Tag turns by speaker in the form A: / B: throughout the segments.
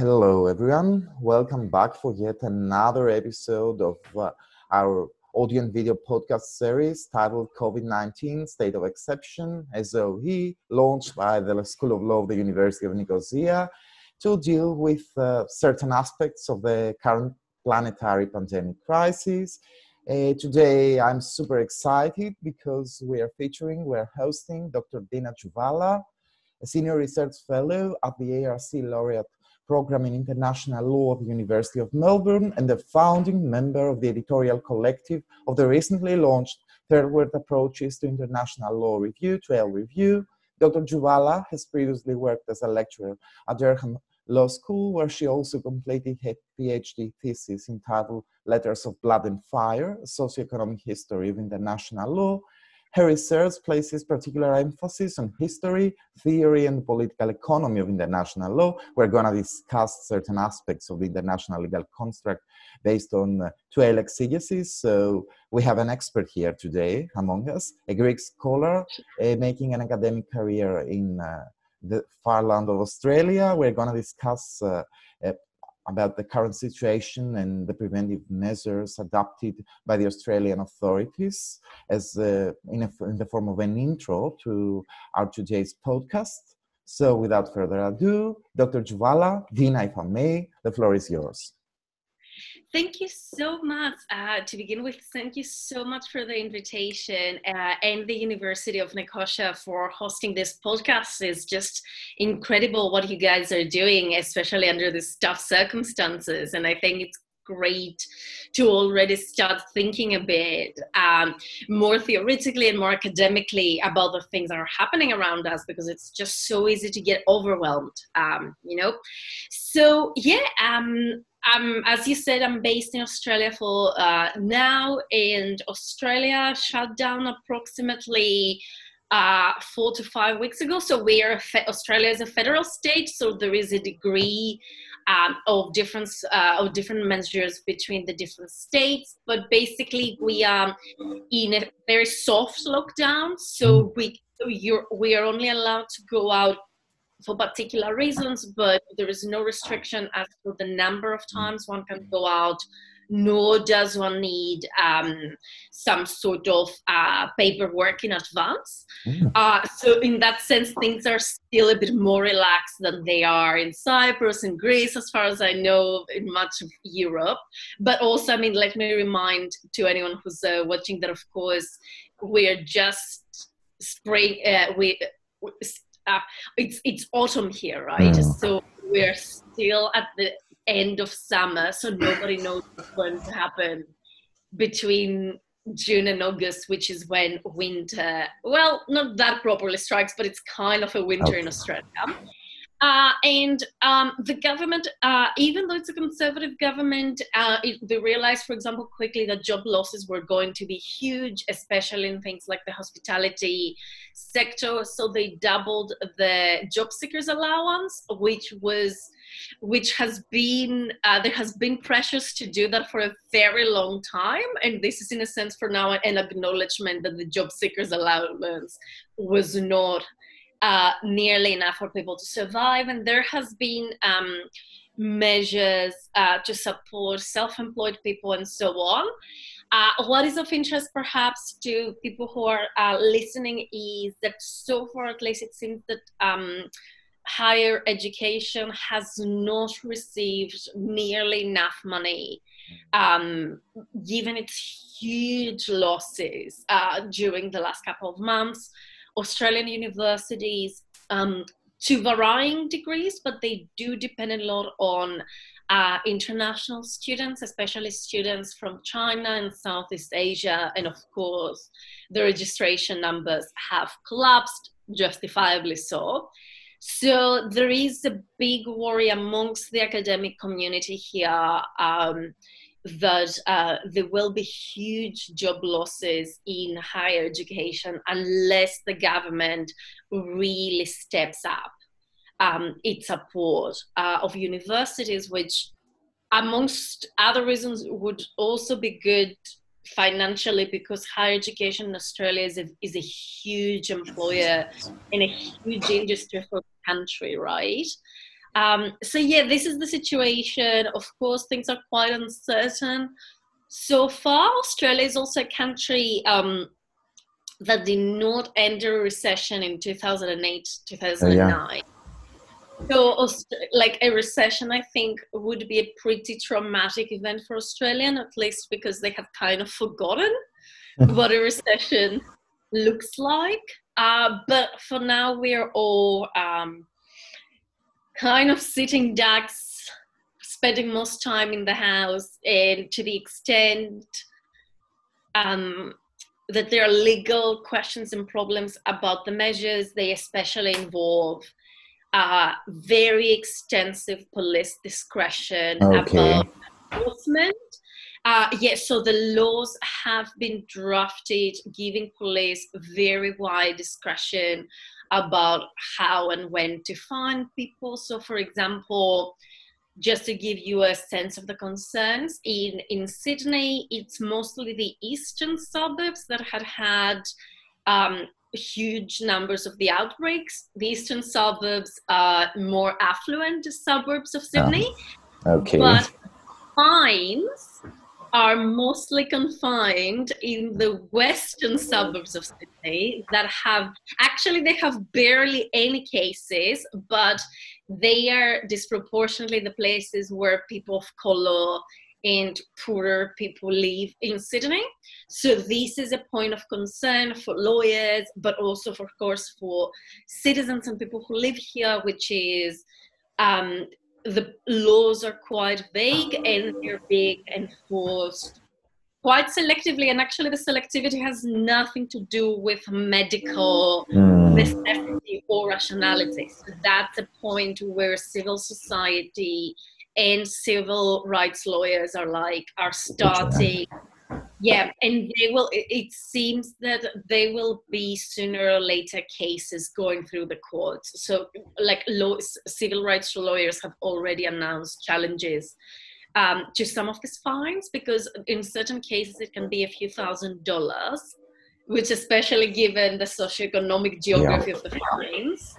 A: Hello, everyone. Welcome back for yet another episode of uh, our audio and video podcast series titled COVID 19 State of Exception, SOE, launched by the School of Law of the University of Nicosia to deal with uh, certain aspects of the current planetary pandemic crisis. Uh, today, I'm super excited because we are featuring, we're hosting Dr. Dina Tzouvala, a senior research fellow at the ARC Laureate Program in International Law at the University of Melbourne and a founding member of the editorial collective of the recently launched Third World Approaches to International Law Review, TWAIL Review. Dr. Tzouvala has previously worked as a lecturer at Durham Law School, where she also completed her PhD thesis entitled Letters of Blood and Fire, Socioeconomic History of International Law, her research places particular emphasis on history, theory, and political economy of international law. We're going to discuss certain aspects of the international legal construct based on uh, TWAIL exegesis. So we have an expert here today among us, a Greek scholar uh, making an academic career in uh, the far land of Australia. We're going to discuss uh, uh, about the current situation and the preventive measures adopted by the Australian authorities as uh, in, a, in the form of an intro to our today's podcast. So without further ado, Dr. Tzouvala, Dina, if I may, the floor is yours.
B: Thank you so much. Uh, to begin with, thank you so much for the invitation uh, and the University of Nicosia for hosting this podcast. It's just incredible what you guys are doing, especially under these tough circumstances. And I think it's great to already start thinking a bit um, more theoretically and more academically about the things that are happening around us because it's just so easy to get overwhelmed, um, you know? So, yeah, um, um, as you said, I'm based in Australia for uh, now, and Australia shut down approximately uh, four to five weeks ago. So we are fe- Australia is a federal state, so there is a degree um, of difference uh, of different measures between the different states. But basically, we are in a very soft lockdown. So mm. we you're, we are only allowed to go out for particular reasons, but there is no restriction as to the number of times one can go out, nor does one need um, some sort of uh, paperwork in advance. Mm. Uh, so, in that sense, things are still a bit more relaxed than they are in Cyprus and Greece, as far as I know, in much of Europe. But also, I mean, let me remind to anyone who's uh, watching that, of course, we're just spring. Uh, we uh, it's it's autumn here, right? Mm. So we're still at the end of summer, so nobody knows what's going to happen between June and August, which is when winter, well, not that properly strikes, but it's kind of a winter okay. in Australia. Uh, and um, the government, uh, even though it's a conservative government, uh, it, they realized, for example, quickly that job losses were going to be huge, especially in things like the hospitality sector. So they doubled the job seekers allowance, which was, which has been, uh, there has been pressures to do that for a very long time, and this is in a sense for now an acknowledgement that the job seekers allowance was not uh, nearly enough for people to survive. And there has been um, measures uh, to support self-employed people and so on. Uh, what is of interest perhaps to people who are uh, listening is that so far at least it seems that um, higher education has not received nearly enough money um, given its huge losses uh, during the last couple of months Australian universities um, to varying degrees, but they do depend a lot on uh, international students, especially students from China and Southeast Asia. And of course, the registration numbers have collapsed, justifiably so. So there is a big worry amongst the academic community here. Um, that uh, there will be huge job losses in higher education unless the government really steps up um, its support uh, of universities, which, amongst other reasons, would also be good financially because higher education in Australia is a, is a huge employer and a huge industry for the country, right? Um, so yeah, this is the situation. Of course, things are quite uncertain. So far, Australia is also a country um, that did not enter a recession in 2008, 2009. Yeah. So, like a recession, I think would be a pretty traumatic event for Australia, at least because they have kind of forgotten what a recession looks like. Uh, but for now, we're all um, kind of sitting ducks, spending most time in the house, and to the extent um, that there are legal questions and problems about the measures, they especially involve uh, very extensive police discretion okay. about enforcement. Uh, yes, so the laws have been drafted giving police very wide discretion about how and when to find people. So, for example, just to give you a sense of the concerns, in, in Sydney, it's mostly the eastern suburbs that had had um, huge numbers of the outbreaks. The eastern suburbs are more affluent suburbs of Sydney.
A: Oh, okay.
B: But fines are mostly confined in the western suburbs of Sydney that have actually they have barely any cases, but they are disproportionately the places where people of color and poorer people live in Sydney. So this is a point of concern for lawyers, but also, for, of course, for citizens and people who live here, which is um, the laws are quite vague and they're being enforced quite selectively. And actually, the selectivity has nothing to do with medical mm. necessity or rationality. So that's a point where civil society and civil rights lawyers are like are starting yeah and they will it seems that they will be sooner or later cases going through the courts so like law, civil rights lawyers have already announced challenges um, to some of these fines because in certain cases it can be a few thousand dollars which especially given the socioeconomic geography yeah. of the fines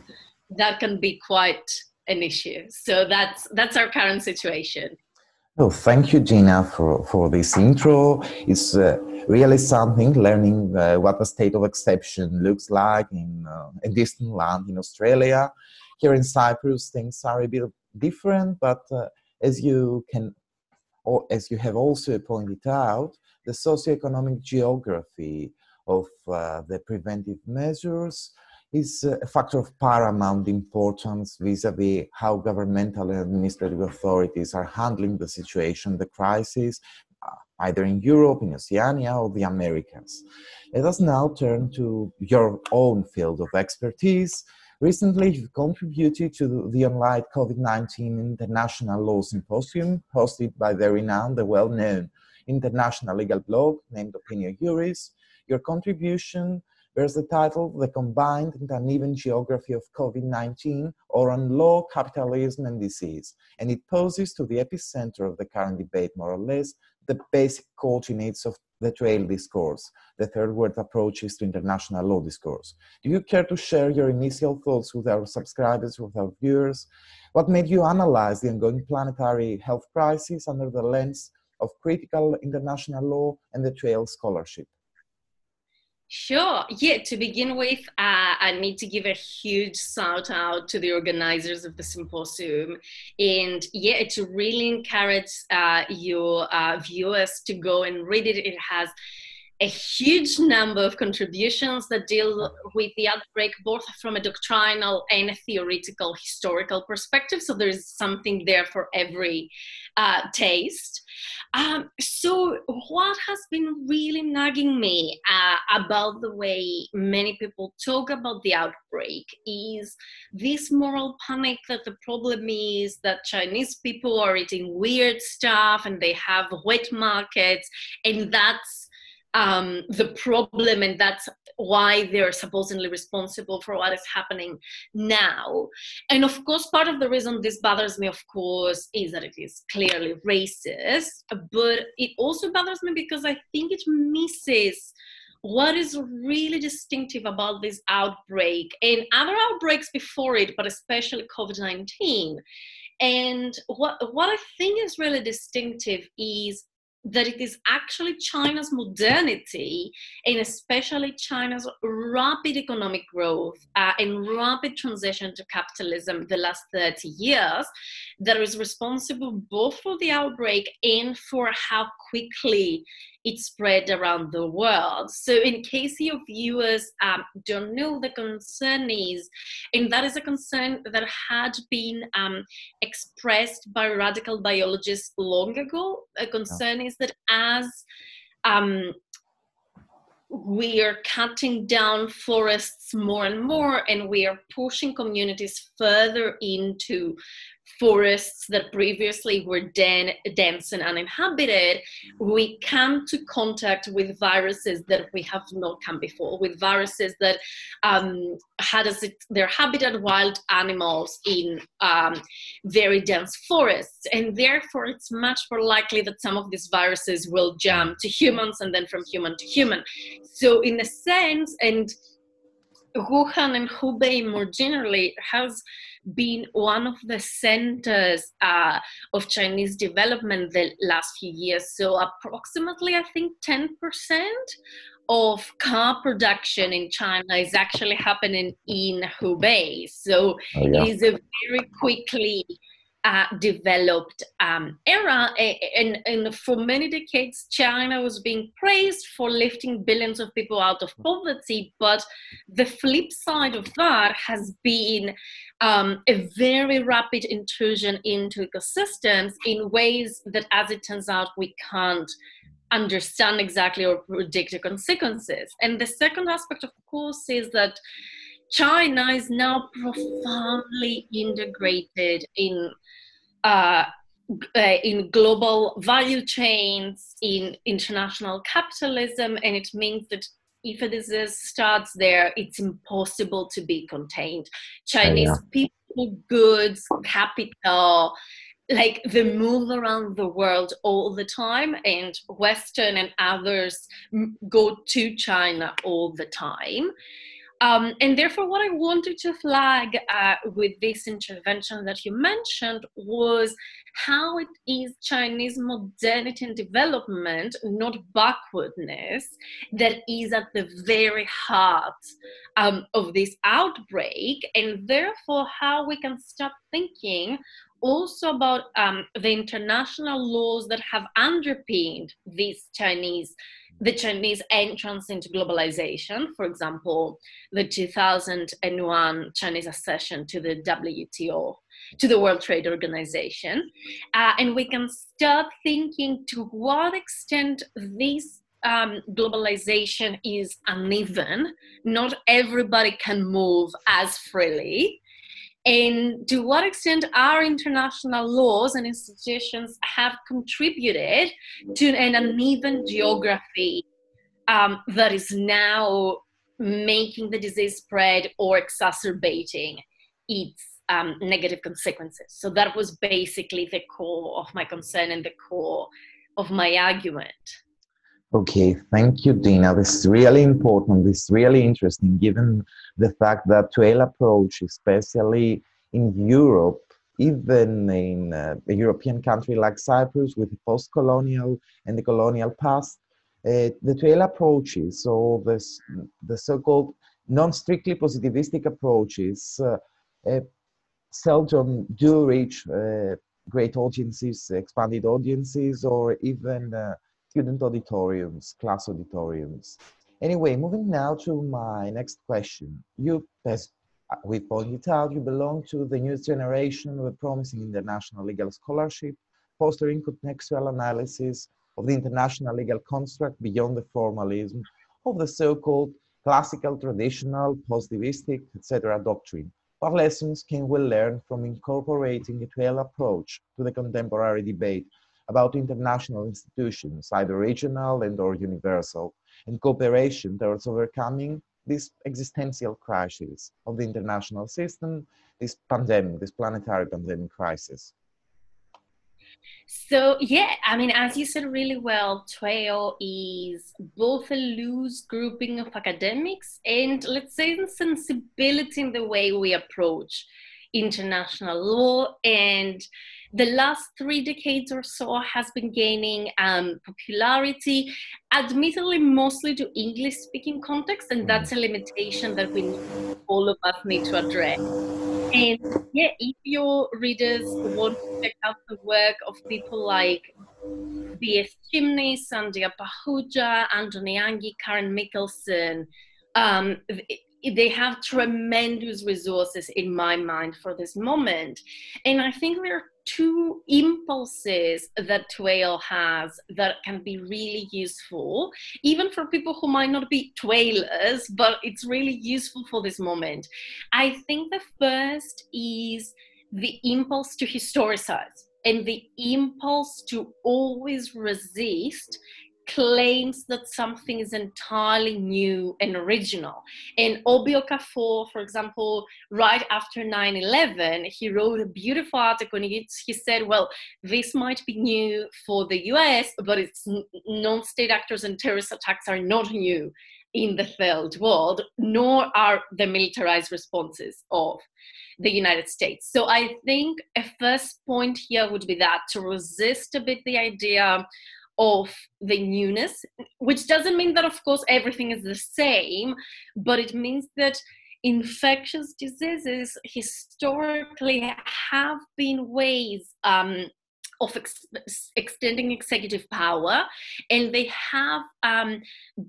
B: that can be quite an issue. So that's that's our current situation.
A: Oh, thank you, Dina, for, for this intro. It's uh, really something learning uh, what the state of exception looks like in uh, a distant land in Australia. Here in Cyprus, things are a bit different, but uh, as you can, or as you have also pointed out, the socioeconomic geography of uh, the preventive measures is a factor of paramount importance vis-a-vis how governmental and administrative authorities are handling the situation, the crisis, uh, either in Europe, in Oceania, or the Americas. Let us now turn to your own field of expertise. Recently, you've contributed to the online COVID-19 International Law Symposium hosted by the renowned, the well-known international legal blog named Opinio Juris. Your contribution bears the title The Combined and Uneven Geography of COVID 19 or on Law, Capitalism and Disease, and it poses to the epicenter of the current debate, more or less, the basic coordinates of the TWAIL discourse, the third world approaches to international law discourse. Do you care to share your initial thoughts with our subscribers, with our viewers? What made you analyze the ongoing planetary health crisis under the lens of critical international law and the TWAIL scholarship?
B: Sure. Yeah, to begin with, uh, I need to give a huge shout out to the organizers of the symposium. And yeah, to really encourage uh, your uh, viewers to go and read it. It has a huge number of contributions that deal with the outbreak, both from a doctrinal and a theoretical historical perspective. So there's something there for every uh, taste. Um, so, what has been really nagging me uh, about the way many people talk about the outbreak is this moral panic that the problem is that Chinese people are eating weird stuff and they have wet markets, and that's um, the problem, and that's why they're supposedly responsible for what is happening now. And of course, part of the reason this bothers me, of course, is that it is clearly racist, but it also bothers me because I think it misses what is really distinctive about this outbreak and other outbreaks before it, but especially COVID 19. And what, what I think is really distinctive is that it is actually China's modernity and especially China's rapid economic growth uh, and rapid transition to capitalism the last 30 years that is responsible both for the outbreak and for how quickly it spread around the world. So, in case your viewers um, don't know, the concern is, and that is a concern that had been um, expressed by radical biologists long ago. A concern is that as um, we are cutting down forests more and more, and we are pushing communities further into forests that previously were den- dense and uninhabited, we come to contact with viruses that we have not come before, with viruses that um, had as it, their habitat wild animals in um, very dense forests. And therefore, it's much more likely that some of these viruses will jump to humans and then from human to human. So, in a sense, and Wuhan and Hubei more generally has been one of the centers uh, of Chinese development the last few years. So, approximately, I think 10% of car production in China is actually happening in Hubei. So, oh, yeah. it is a very quickly uh, developed um, era. And, and for many decades, China was being praised for lifting billions of people out of poverty. But the flip side of that has been um, a very rapid intrusion into ecosystems in ways that, as it turns out, we can't understand exactly or predict the consequences. And the second aspect, of course, is that China is now profoundly integrated in uh, uh, in global value chains, in international capitalism, and it means that if a disease starts there, it's impossible to be contained. Chinese oh, yeah. people, goods, capital, like they move around the world all the time, and Western and others go to China all the time. Um, and therefore, what I wanted to flag uh, with this intervention that you mentioned was how it is Chinese modernity and development, not backwardness, that is at the very heart um, of this outbreak, and therefore, how we can start thinking also about um, the international laws that have underpinned this Chinese the Chinese entrance into globalization, for example, the 2001 Chinese accession to the WTO, to the World Trade Organization. Uh, and we can start thinking to what extent this um, globalization is uneven. Not everybody can move as freely and to what extent our international laws and institutions have contributed to an uneven geography um, that is now making the disease spread or exacerbating its um, negative consequences. So that was basically the core of my concern and the core of my argument.
A: Okay, thank you, Dina. This is really important. This is really interesting, given the fact that TWAIL approach, especially in Europe, even in uh, a European country like Cyprus with the post-colonial and the colonial past, uh, the TWAIL approaches, so this, the so-called non-strictly positivistic approaches, uh, uh seldom do reach uh, great audiences, expanded audiences, or even uh, student auditoriums, class auditoriums. Anyway, moving now to my next question. You, as we pointed out, you belong to the newest generation with promising international legal scholarship, fostering contextual analysis of the international legal construct beyond the formalism of the so-called classical, traditional, positivistic, etc. doctrine. What lessons can we learn from incorporating a TWAIL approach to the contemporary debate about international institutions, either regional and or universal, and cooperation towards overcoming this existential crisis of the international system, this pandemic, this planetary pandemic crisis?
B: So yeah, I mean, as you said really well, TWAIL is both a loose grouping of academics and let's say sensibility in the way we approach international law and the last three decades or so has been gaining um, popularity, admittedly mostly to English speaking context, and that's a limitation that we all of us need to address. And yeah, if your readers want to check out the work of people like B.S. Chimni, Sundhya Pahuja, Anthony Anghie, Karin Mickelson, um, they have tremendous resources in my mind for this moment. And I think there are two impulses that TWAIL has that can be really useful, even for people who might not be TWAILers, but it's really useful for this moment. I think the first is the impulse to historicize and the impulse to always resist claims that something is entirely new and original. And Obi Okafor, for example, right after 9 11, he wrote a beautiful article and he, he said, Well, this might be new for the US, but it's non state actors and terrorist attacks are not new in the third world, nor are the militarized responses of the United States. So I think a first point here would be that to resist a bit the idea of the newness, which doesn't mean that, of course, everything is the same, but it means that infectious diseases historically have been ways um, of ex- extending executive power, and they have um,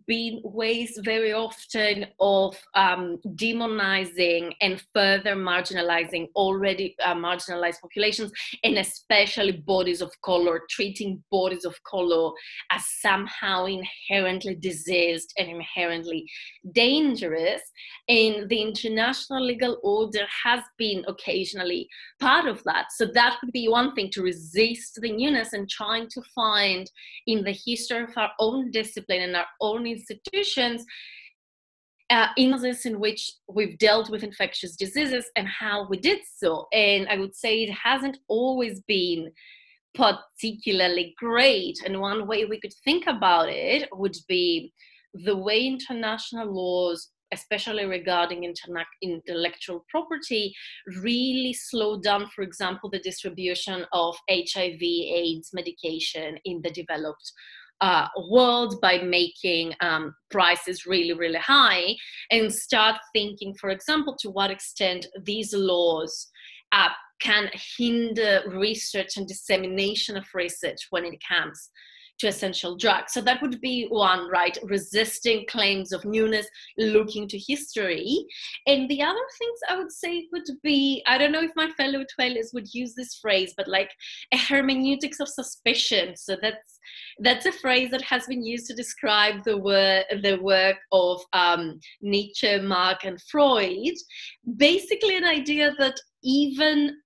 B: been ways very often of um, demonizing and further marginalizing already uh, marginalized populations, and especially bodies of color, treating bodies of color as somehow inherently diseased and inherently dangerous. And the international legal order has been occasionally part of that. So that would be one thing to resist the newness and trying to find in the history of our own discipline and our own institutions uh, instances in which we've dealt with infectious diseases and how we did so. And I would say it hasn't always been particularly great. And one way we could think about it would be the way international laws especially regarding intellectual property, really slowed down, for example, the distribution of HIV AIDS medication in the developed uh, world by making um, prices really, really high and start thinking, for example, to what extent these laws uh, can hinder research and dissemination of research when it comes to essential drugs. So that would be one, right? Resisting claims of newness, looking to history. And the other things I would say would be I don't know if my fellow TWAILers would use this phrase, but like a hermeneutics of suspicion. So that's that's a phrase that has been used to describe the work the work of um, Nietzsche, Marx, and Freud. Basically, an idea that even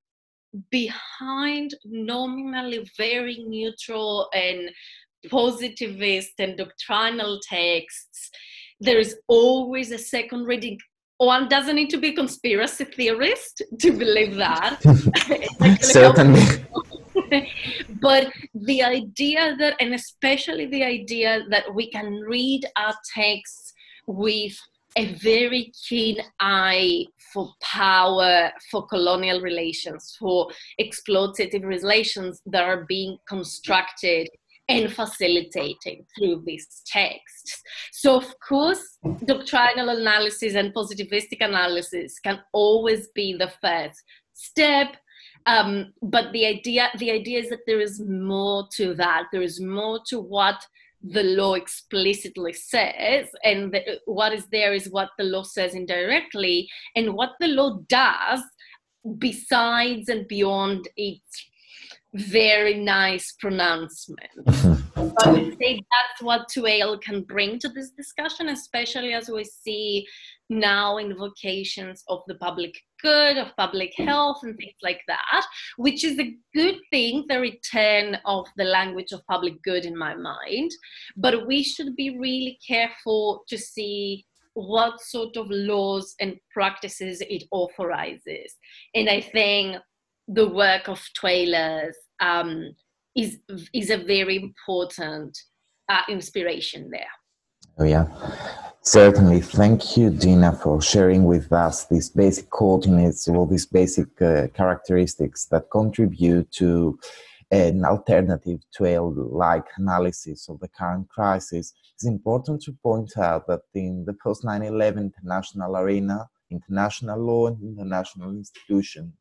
B: behind nominally very neutral and positivist and doctrinal texts, there is always a second reading. One doesn't need to be a conspiracy theorist to believe that.
A: Certainly.
B: but the idea that, and especially the idea that we can read our texts with a very keen eye for power, for colonial relations, for exploitative relations that are being constructed and facilitating through these texts. So, of course, doctrinal analysis and positivistic analysis can always be the first step. Um, but the idea, the idea is that there is more to that. There is more to what the law explicitly says, and the, what is there is what the law says indirectly, and what the law does besides and beyond its very nice pronouncement. I would say that's what TWAIL can bring to this discussion, especially as we see now invocations of the public good, of public health, and things like that, which is a good thing, the return of the language of public good in my mind. But we should be really careful to see what sort of laws and practices it authorizes. And I think the work of TWAILers um, is is a very important uh, inspiration there.
A: Oh yeah, certainly. Thank you, Dina, for sharing with us these basic coordinates, all these basic uh, characteristics that contribute to an alternative a like analysis of the current crisis. It's important to point out that in the post 9/11 international arena, international law and international institution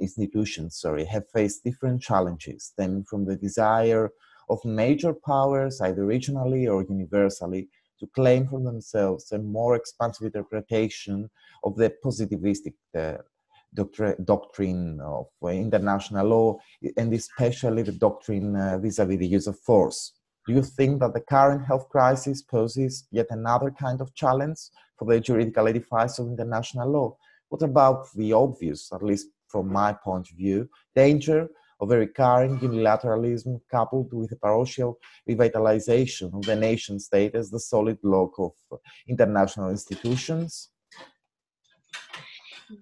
A: institutions sorry, have faced different challenges stemming from the desire of major powers, either regionally or universally, to claim for themselves a more expansive interpretation of the positivistic uh, doctri- doctrine of uh, international law, and especially the doctrine uh, vis-a-vis the use of force. Do you think that the current health crisis poses yet another kind of challenge for the juridical edifice of international law? What about the obvious, at least from my point of view, danger of a recurring unilateralism coupled with a parochial revitalization of the nation state as the solid block of uh, international institutions?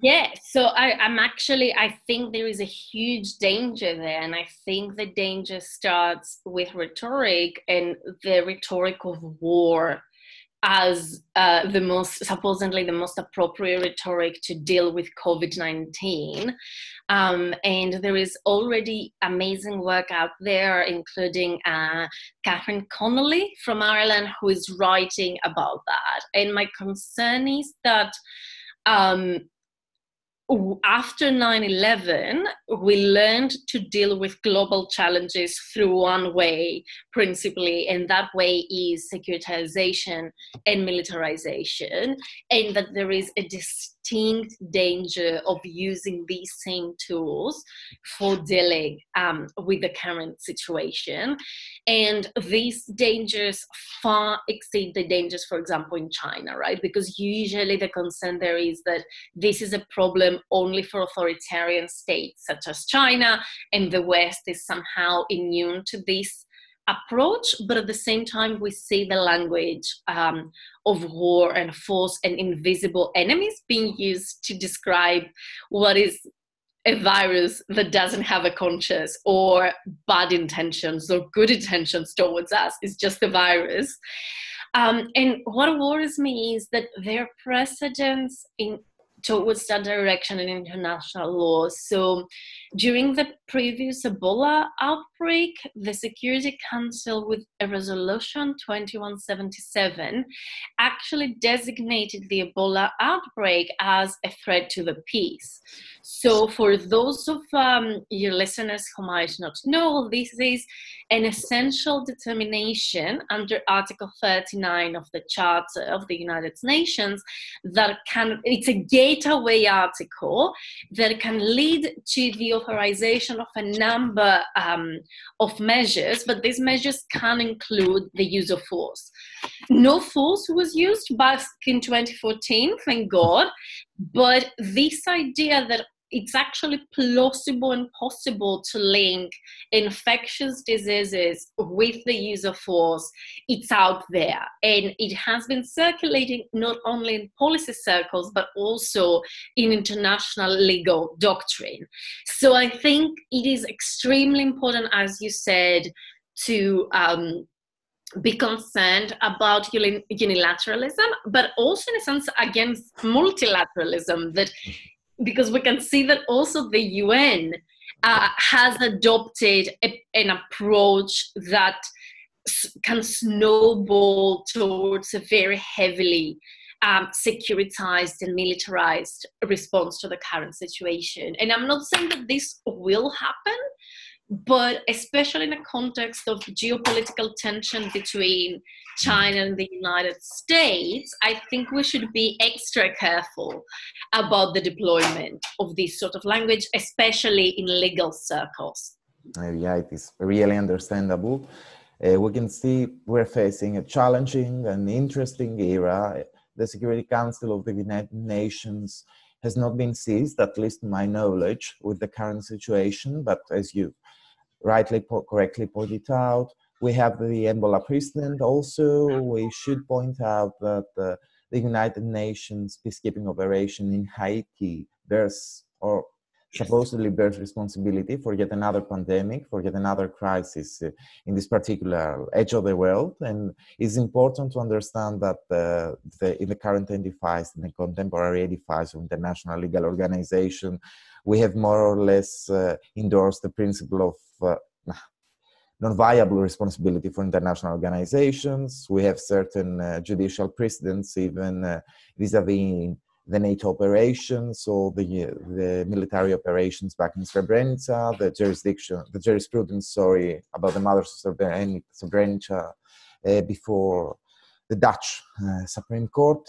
B: Yeah, so I, I'm actually, I think there is a huge danger there. And I think the danger starts with rhetoric and the rhetoric of war as uh, the most supposedly the most appropriate rhetoric to deal with covid-19 um, and there is already amazing work out there including uh, catherine connolly from ireland who is writing about that. And my concern is that um, after 9-11 we learned to deal with global challenges through one way principally and that way is securitization and militarization and that there is a dis- distinct danger of using these same tools for dealing um, with the current situation. And these dangers far exceed the dangers, for example, in China, right? Because usually the concern there is that this is a problem only for authoritarian states such as China, and the West is somehow immune to this approach, but at the same time, we see the language um, of war and force and invisible enemies being used to describe what is a virus that doesn't have a conscience or bad intentions or good intentions towards us. It's just a virus. Um, and what worries me is that there are precedents in towards that direction in international law. So during the previous Ebola outbreak, the Security Council, with a resolution 2177, actually designated the Ebola outbreak as a threat to the peace. So, for those of um, your listeners who might not know, this is an essential determination under Article 39 of the Charter of the United Nations that can, it's a gateway article that can lead to the authorization of a number um, of measures, but these measures can include the use of force. No force was used back in 2014, thank God, but this idea that it's actually plausible and possible to link infectious diseases with the use of force. It's out there and it has been circulating not only in policy circles but also in international legal doctrine. So I think it is extremely important, as you said, to um, be concerned about unilateralism, but also in a sense against multilateralism that because we can see that also the UN uh, has adopted a, an approach that can snowball towards a very heavily um, securitized and militarized response to the current situation. And I'm not saying that this will happen, but especially in the context of geopolitical tension between China and the United States, I think we should be extra careful about the deployment of this sort of language, especially in legal circles.
A: Uh, yeah, it is really understandable. Uh, we can see we're facing a challenging and interesting era. The Security Council of the United Nations has not been seized, at least my knowledge, with the current situation. But as you rightly correctly pointed out, we have the Ebola precedent. Also, we should point out that uh, the United Nations peacekeeping operation in Haiti, bears or supposedly bears responsibility for yet another pandemic, for yet another crisis uh, in this particular edge of the world. And it's important to understand that uh, the, in the current edifice, in the contemporary edifice of international legal organization, we have more or less uh, endorsed the principle of uh, non-viable responsibility for international organizations. We have certain uh, judicial precedents, even uh, vis-a-vis the NATO operations or the the military operations back in Srebrenica, the jurisdiction, the jurisprudence, sorry, about the mothers of Srebrenica uh, before the Dutch uh, Supreme Court.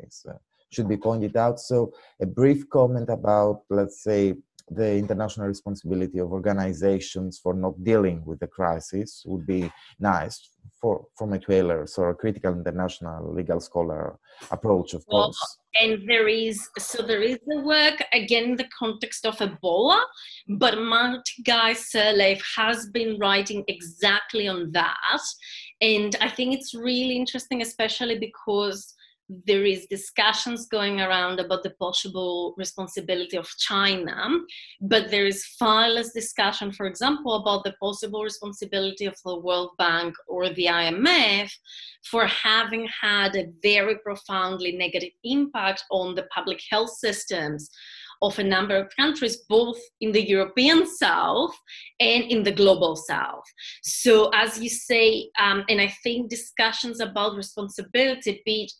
A: Uh, should be pointed out. So, a brief comment about, let's say, the international responsibility of organizations for not dealing with the crisis would be nice for from a TWAILers or a critical international legal scholar approach, of well, course.
B: And there is so there is the work again in the context of Ebola, but Matiangai Sirleaf has been writing exactly on that, and I think it's really interesting, especially because there is discussions going around about the possible responsibility of China, but there is far less discussion, for example, about the possible responsibility of the World Bank or the IMF for having had a very profoundly negative impact on the public health systems of a number of countries, both in the European South and in the global South. So, as you say, um, and I think discussions about responsibility, be it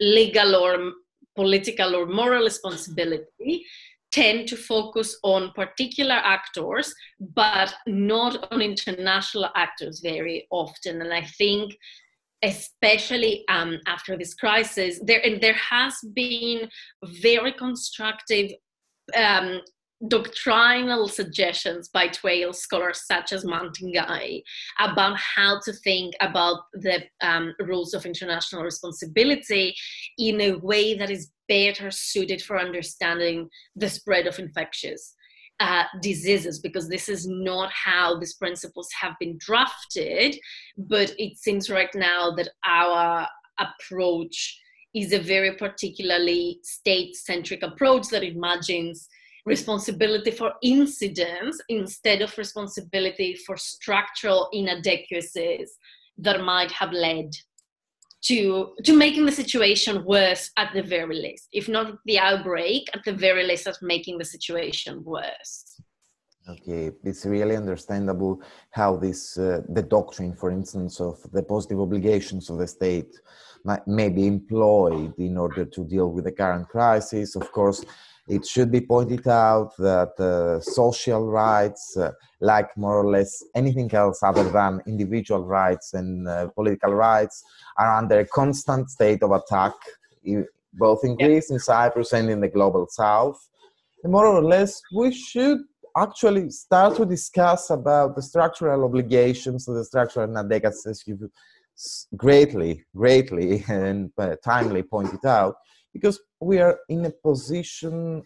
B: legal or political or moral responsibility tend to focus on particular actors but not on international actors very often. And i think especially um, after this crisis there and there has been very constructive um, doctrinal suggestions by TWAIL scholars such as Martin about how to think about the um, rules of international responsibility in a way that is better suited for understanding the spread of infectious uh, diseases because this is not how these principles have been drafted but it seems right now that our approach is a very particularly state-centric approach that imagines responsibility for incidents instead of responsibility for structural inadequacies that might have led to to making the situation worse at the very least if not the outbreak at the very least at making the situation worse.
A: Okay it's really understandable how this uh, the doctrine for instance of the positive obligations of the state may be employed in order to deal with the current crisis. Of course it should be pointed out that uh, social rights, uh, like more or less anything else other than individual rights and uh, political rights, are under a constant state of attack, both in Greece, in Cyprus, and in the global south. And more or less, we should actually start to discuss about the structural obligations, the structural inadequacies you've greatly, greatly and uh, timely pointed out because we are in a position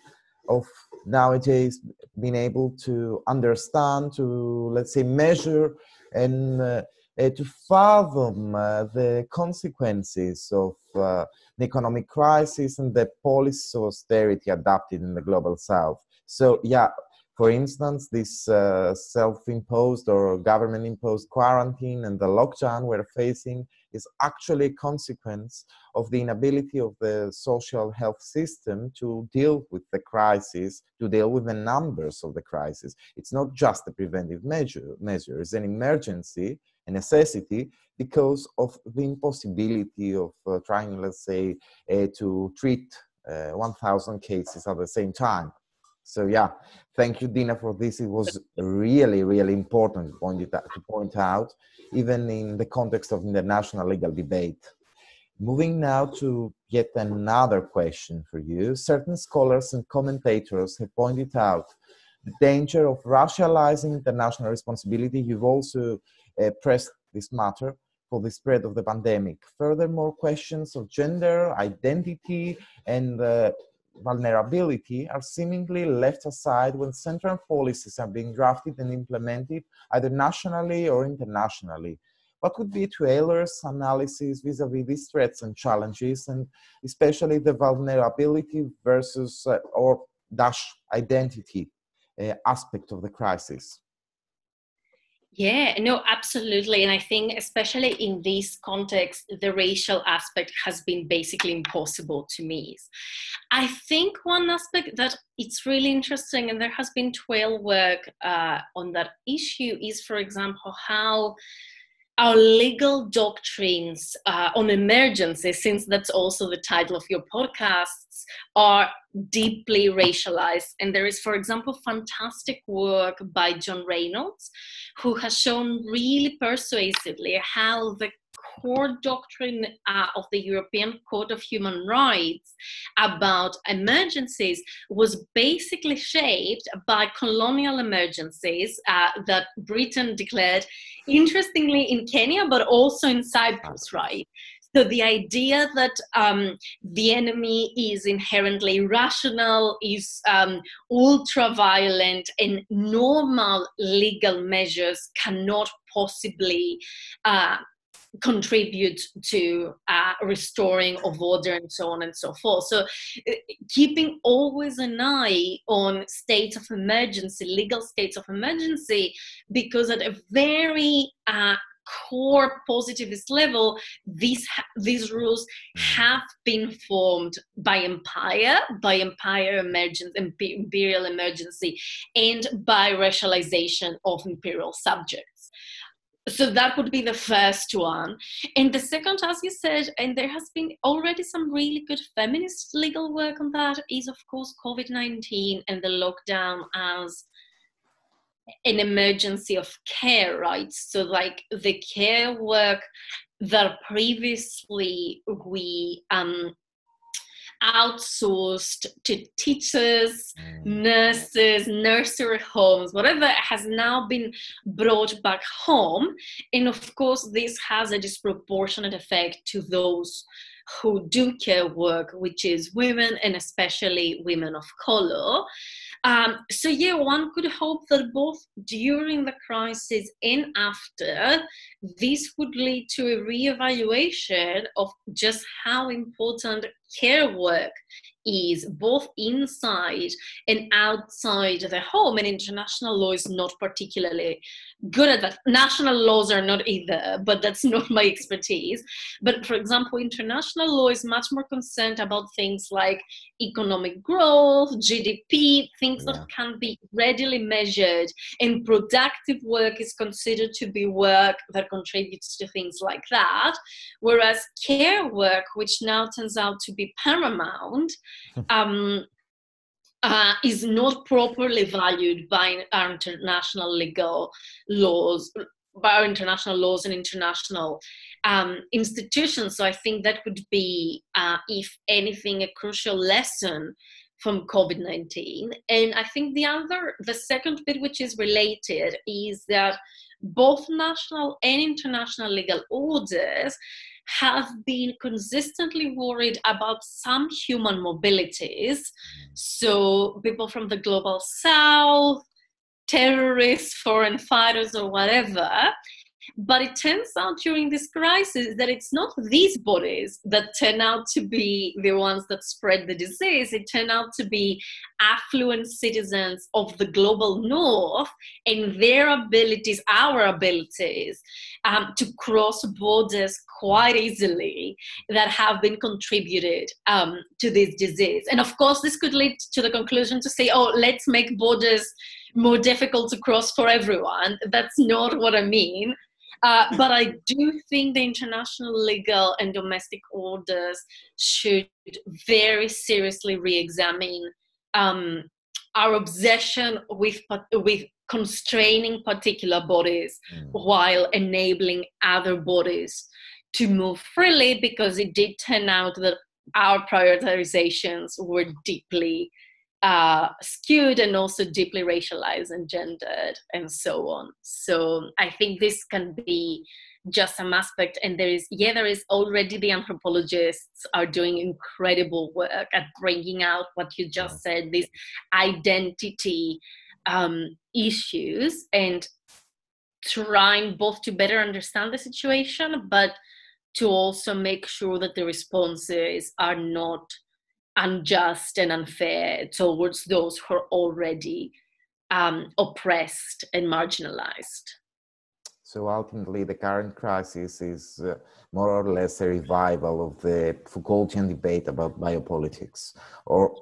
A: of nowadays being able to understand, to let's say measure, and uh, uh, to fathom uh, the consequences of uh, the economic crisis and the policies of austerity adopted in the global south. So, yeah, for instance, this uh, self imposed or government imposed quarantine and the lockdown we're facing is actually a consequence of the inability of the social health system to deal with the crisis, to deal with the numbers of the crisis. It's not just a preventive measure, measure. it's an emergency, a necessity, because of the impossibility of uh, trying, let's say, uh, to treat uh, 1,000 cases at the same time. So yeah, thank you, Dina, for this. It was really, really important to point, out, even in the context of international legal debate. Moving now to yet another question for you. Certain scholars and commentators have pointed out the danger of racializing international responsibility. You've also uh, pressed this matter for the spread of the pandemic. Furthermore, questions of gender, identity, and uh, vulnerability are seemingly left aside when central policies are being drafted and implemented either nationally or internationally. What could be TWAILers' analysis vis-a-vis these threats and challenges, and especially the vulnerability versus uh, or dash identity uh, aspect of the crisis.
B: Yeah, no, absolutely. And I think, especially in this context, the racial aspect has been basically impossible to miss. I think one aspect that it's really interesting, and there has been 12 work uh, on that issue, is, for example, how our legal doctrines uh, on emergency, since that's also the title of your podcasts, are deeply racialized. And there is, for example, fantastic work by John Reynolds, who has shown really persuasively how the core doctrine uh, of the European Court of Human Rights about emergencies was basically shaped by colonial emergencies uh, that Britain declared, interestingly, in Kenya, but also in Cyprus, right? So the idea that um, the enemy is inherently rational, is um, ultra violent, and normal legal measures cannot possibly uh, contribute to uh, restoring of order and so on and so forth. So, uh, keeping always an eye on states of emergency, legal states of emergency, because at a very uh, core positivist level, these these rules have been formed by empire, by empire emergence, imperial emergency, and by racialization of imperial subjects so that would be the first one. And the second as you said and there has been already some really good feminist legal work on that is of course covid-19 and the lockdown as an emergency of care right? So like the care work that previously we um, outsourced to teachers, mm. nurses, nursery homes, whatever has now been brought back home. And of course, this has a disproportionate effect to those who do care work, which is women and especially women of color. Um, so, yeah, one could hope that both during the crisis and after, this would lead to a reevaluation of just how important care work is both inside and outside the home and international law is not particularly good at that. National laws are not either but that's not my expertise. But for example international law is much more concerned about things like economic growth gdp things yeah. that can be readily measured and productive work is considered to be work that contributes to things like that. Whereas care work which now turns out to be paramount um, uh, is not properly valued by our international legal laws, by our international laws and international um, institutions. So I think that would be, uh, if anything, a crucial lesson from COVID 19. And I think the other, the second bit which is related is that both national and international legal orders have been consistently worried about some human mobilities. So, people from the global south, terrorists, foreign fighters, or whatever, but it turns out during this crisis that it's not these bodies that turn out to be the ones that spread the disease. It turned out to be affluent citizens of the global north and their abilities, our abilities, um, to cross borders quite easily that have been contributed um, to this disease. And of course, this could lead to the conclusion to say, oh, let's make borders more difficult to cross for everyone. That's not what I mean. Uh, but I do think the international legal and domestic orders should very seriously re-examine um, our obsession with with constraining particular bodies mm. while enabling other bodies to move freely because it did turn out that our prioritizations were deeply uh, skewed and also deeply racialized and gendered and so on. So I think this can be just some aspect and there is yeah there is already the anthropologists are doing incredible work at bringing out what you just said these identity um, issues and trying both to better understand the situation but to also make sure that the responses are not unjust and unfair towards those who are already um, oppressed and marginalized.
A: So ultimately, the current crisis is uh, more or less a revival of the Foucaultian debate about biopolitics, or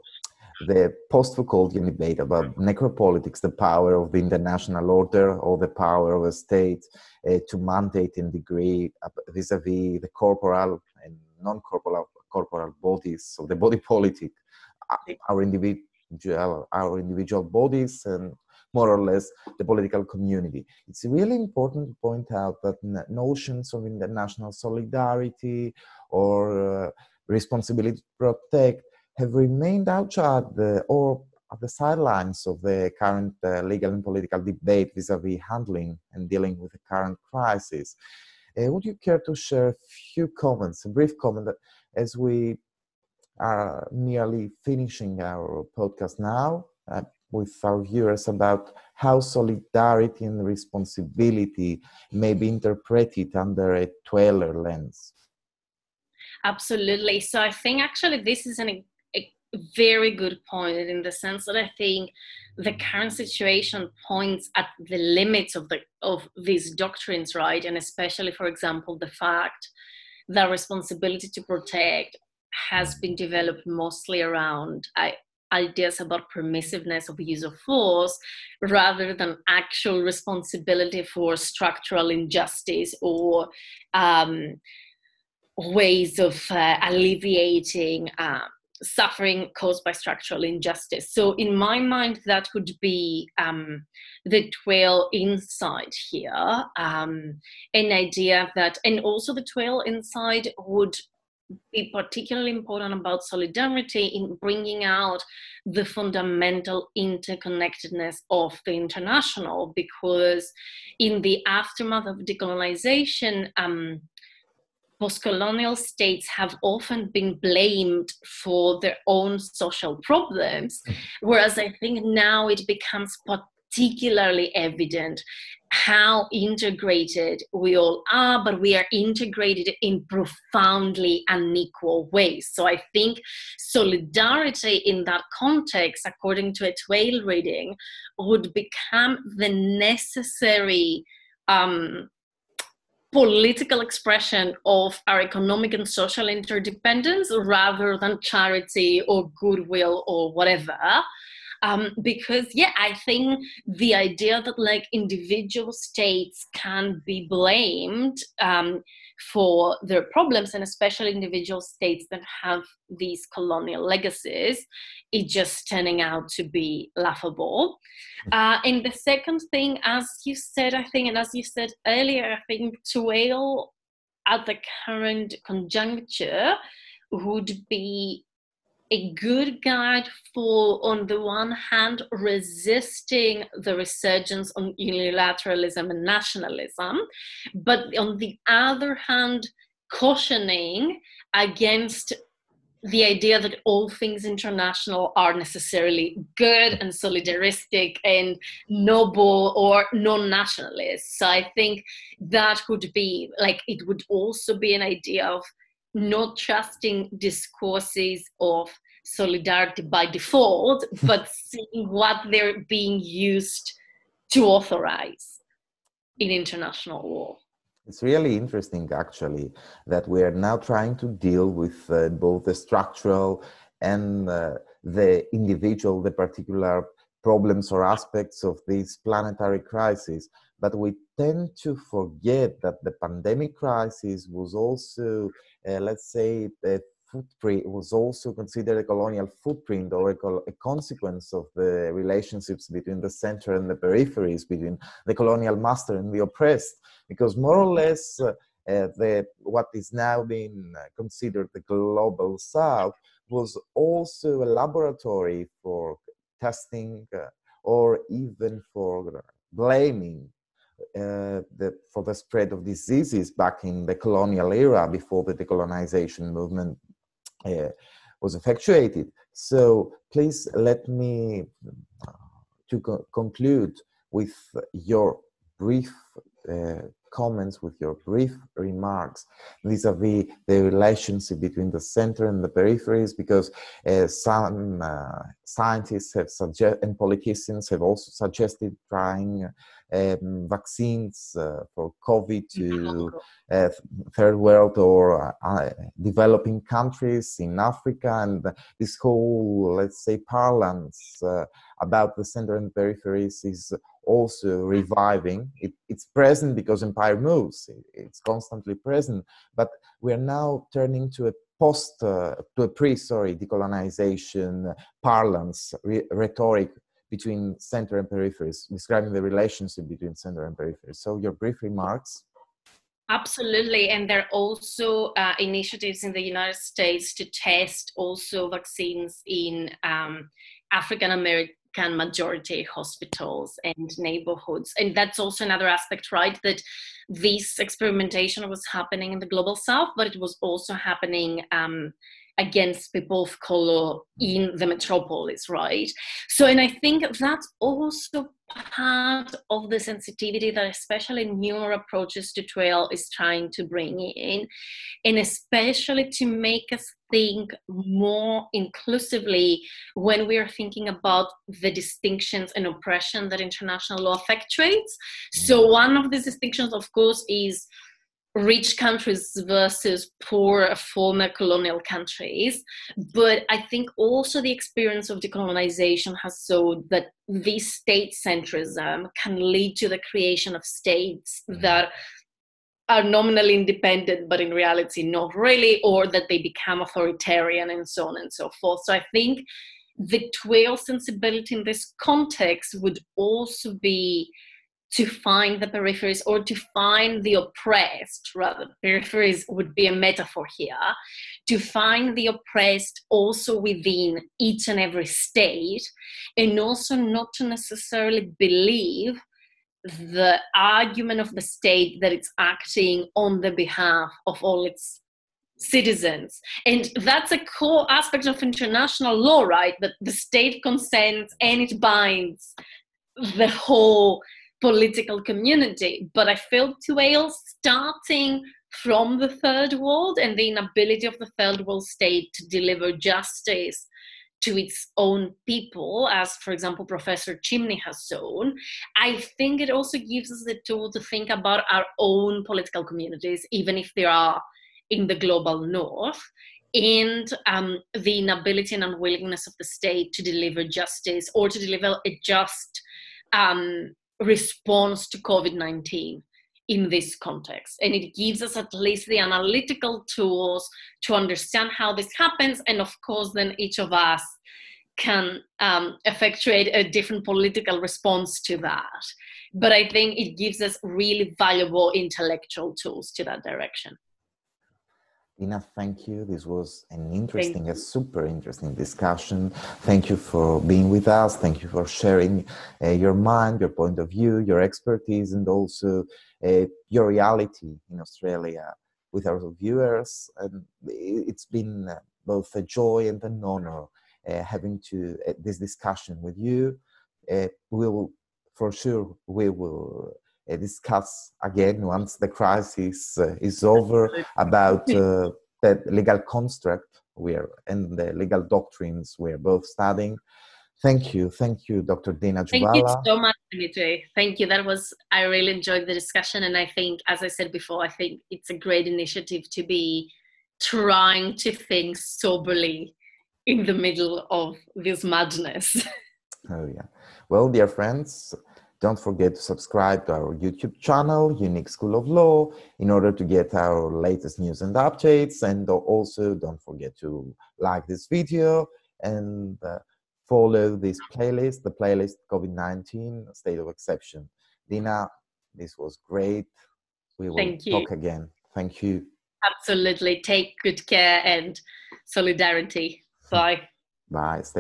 A: the post-Foucaultian debate about necropolitics, the power of the international order or the power of a state uh, to mandate and degree vis-a-vis the corporal and non-corporal corporal bodies, so the body politic, uh, our individual, our individual bodies, and more or less the political community. It's really important to point out that notions of international solidarity or uh, responsibility to protect have remained outside the, or at the sidelines of the current uh, legal and political debate vis-a-vis handling and dealing with the current crisis. Uh, would you care to share a few comments, a brief comment, as we are nearly finishing our podcast now uh, with our viewers about how solidarity and responsibility may be interpreted under a TWAIL lens?
B: Absolutely. So I think actually this is an very good point in the sense that I think the current situation points at the limits of the of these doctrines, right? And especially, for example, the fact that responsibility to protect has been developed mostly around ideas about permissiveness of use of force rather than actual responsibility for structural injustice or um, ways of uh, alleviating uh, suffering caused by structural injustice. So, in my mind, that would be um, the TWAIL inside here, um, an idea that, and also the TWAIL inside would be particularly important about solidarity in bringing out the fundamental interconnectedness of the international because in the aftermath of decolonization um, post-colonial states have often been blamed for their own social problems mm-hmm. whereas i think now it becomes particularly evident how integrated we all are, but we are integrated in profoundly unequal ways. So I think solidarity in that context, according to a TWAIL reading, would become the necessary um, political expression of our economic and social interdependence rather than charity or goodwill or whatever um, because yeah i think the idea that like individual states can be blamed um, for their problems and especially individual states that have these colonial legacies is just turning out to be laughable. Uh, and the second thing as you said i think and as you said earlier i think TWAIL at the current conjuncture would be a good guide for, on the one hand, resisting the resurgence on unilateralism and nationalism, but on the other hand, cautioning against the idea that all things international are necessarily good and solidaristic and noble or non-nationalist. So I think that could be like it would also be an idea of not trusting discourses of solidarity by default, but seeing what they're being used to authorize in international law.
A: It's really interesting, actually, that we are now trying to deal with uh, both the structural and uh, the individual, the particular problems or aspects of this planetary crisis. But we tend to forget that the pandemic crisis was also uh, let's say, the footprint was also considered a colonial footprint or a, a, consequence of the relationships between the center and the peripheries, between the colonial master and the oppressed, because more or less uh, uh, the, what is now being considered the global south was also a laboratory for testing uh, or even for blaming uh, the, for the spread of diseases back in the colonial era before the decolonization movement uh, was effectuated. So please let me uh, to co- conclude with your brief uh, comments, with your brief remarks vis-a-vis the relationship between the center and the peripheries, because uh, some uh, scientists have suggested and politicians have also suggested trying um, vaccines uh, for COVID to uh, third world or uh, developing countries in Africa, and this whole, let's say, parlance uh, about the center and peripheries is also reviving. It, it's present because empire moves; it's constantly present. But we are now turning to a post, uh, to a pre, sorry, decolonization parlance, re- rhetoric between center and peripheries, describing the relationship between center and peripheries. So, your brief remarks.
B: Absolutely, and there are also uh, initiatives in the United States to test also vaccines in um, African American majority hospitals and neighborhoods, and that's also another aspect, right? That this experimentation was happening in the global south, but it was also happening um, against people of color in the metropolis, right? So, and I think that's also part of the sensitivity that especially newer approaches to TWAIL is trying to bring in, and especially to make us think more inclusively when we are thinking about the distinctions and oppression that international law effectuates. So, one of these distinctions, of course, is rich countries versus poor former colonial countries. But I think also the experience of decolonization has showed that this state centrism can lead to the creation of states mm-hmm. that are nominally independent, but in reality not really, or that they become authoritarian and so on and so forth. So I think the TWAIL sensibility in this context would also be to find the peripheries or to find the oppressed, rather, peripheries would be a metaphor here, to find the oppressed also within each and every state, and also not to necessarily believe the argument of the state that it's acting on the behalf of all its citizens. And that's a core aspect of international law, right? That the state consents and it binds the whole political community. But I feel to starting from the third world and the inability of the third world state to deliver justice to its own people, as for example Professor Chimni has shown, I think it also gives us the tool to think about our own political communities, even if they are in the global north, and um, the inability and unwillingness of the state to deliver justice or to deliver a just um, response to COVID 19 in this context. And it gives us at least the analytical tools to understand how this happens. And of course, then each of us can um, effectuate a different political response to that. But I think it gives us really valuable intellectual tools to that direction.
A: Dina, thank you. This was an interesting, a super interesting discussion. Thank you for being with us. Thank you for sharing uh, your mind, your point of view, your expertise, and also uh, your reality in Australia with our viewers. And it's been uh, both a joy and an honor uh, having to uh, this discussion with you. Uh, we will, for sure, we will discuss again once the crisis uh, is over about uh, the legal construct we are and the legal doctrines we are both studying. Thank you, thank you, Dr. Dina Tzouvala.
B: Thank you so much, Dimitri. Thank you. That was I really enjoyed the discussion, and I think, as I said before, I think it's a great initiative to be trying to think soberly in the middle of this madness.
A: oh yeah. Well, dear friends, don't forget to subscribe to our YouTube channel, Unique School of Law, in order to get our latest news and updates. And also don't forget to like this video and uh, follow this playlist, the playlist COVID-19 State of Exception. Dina, this was great. We will talk again. Thank you.
B: Absolutely. Take good care and solidarity. Bye.
A: Bye. Stay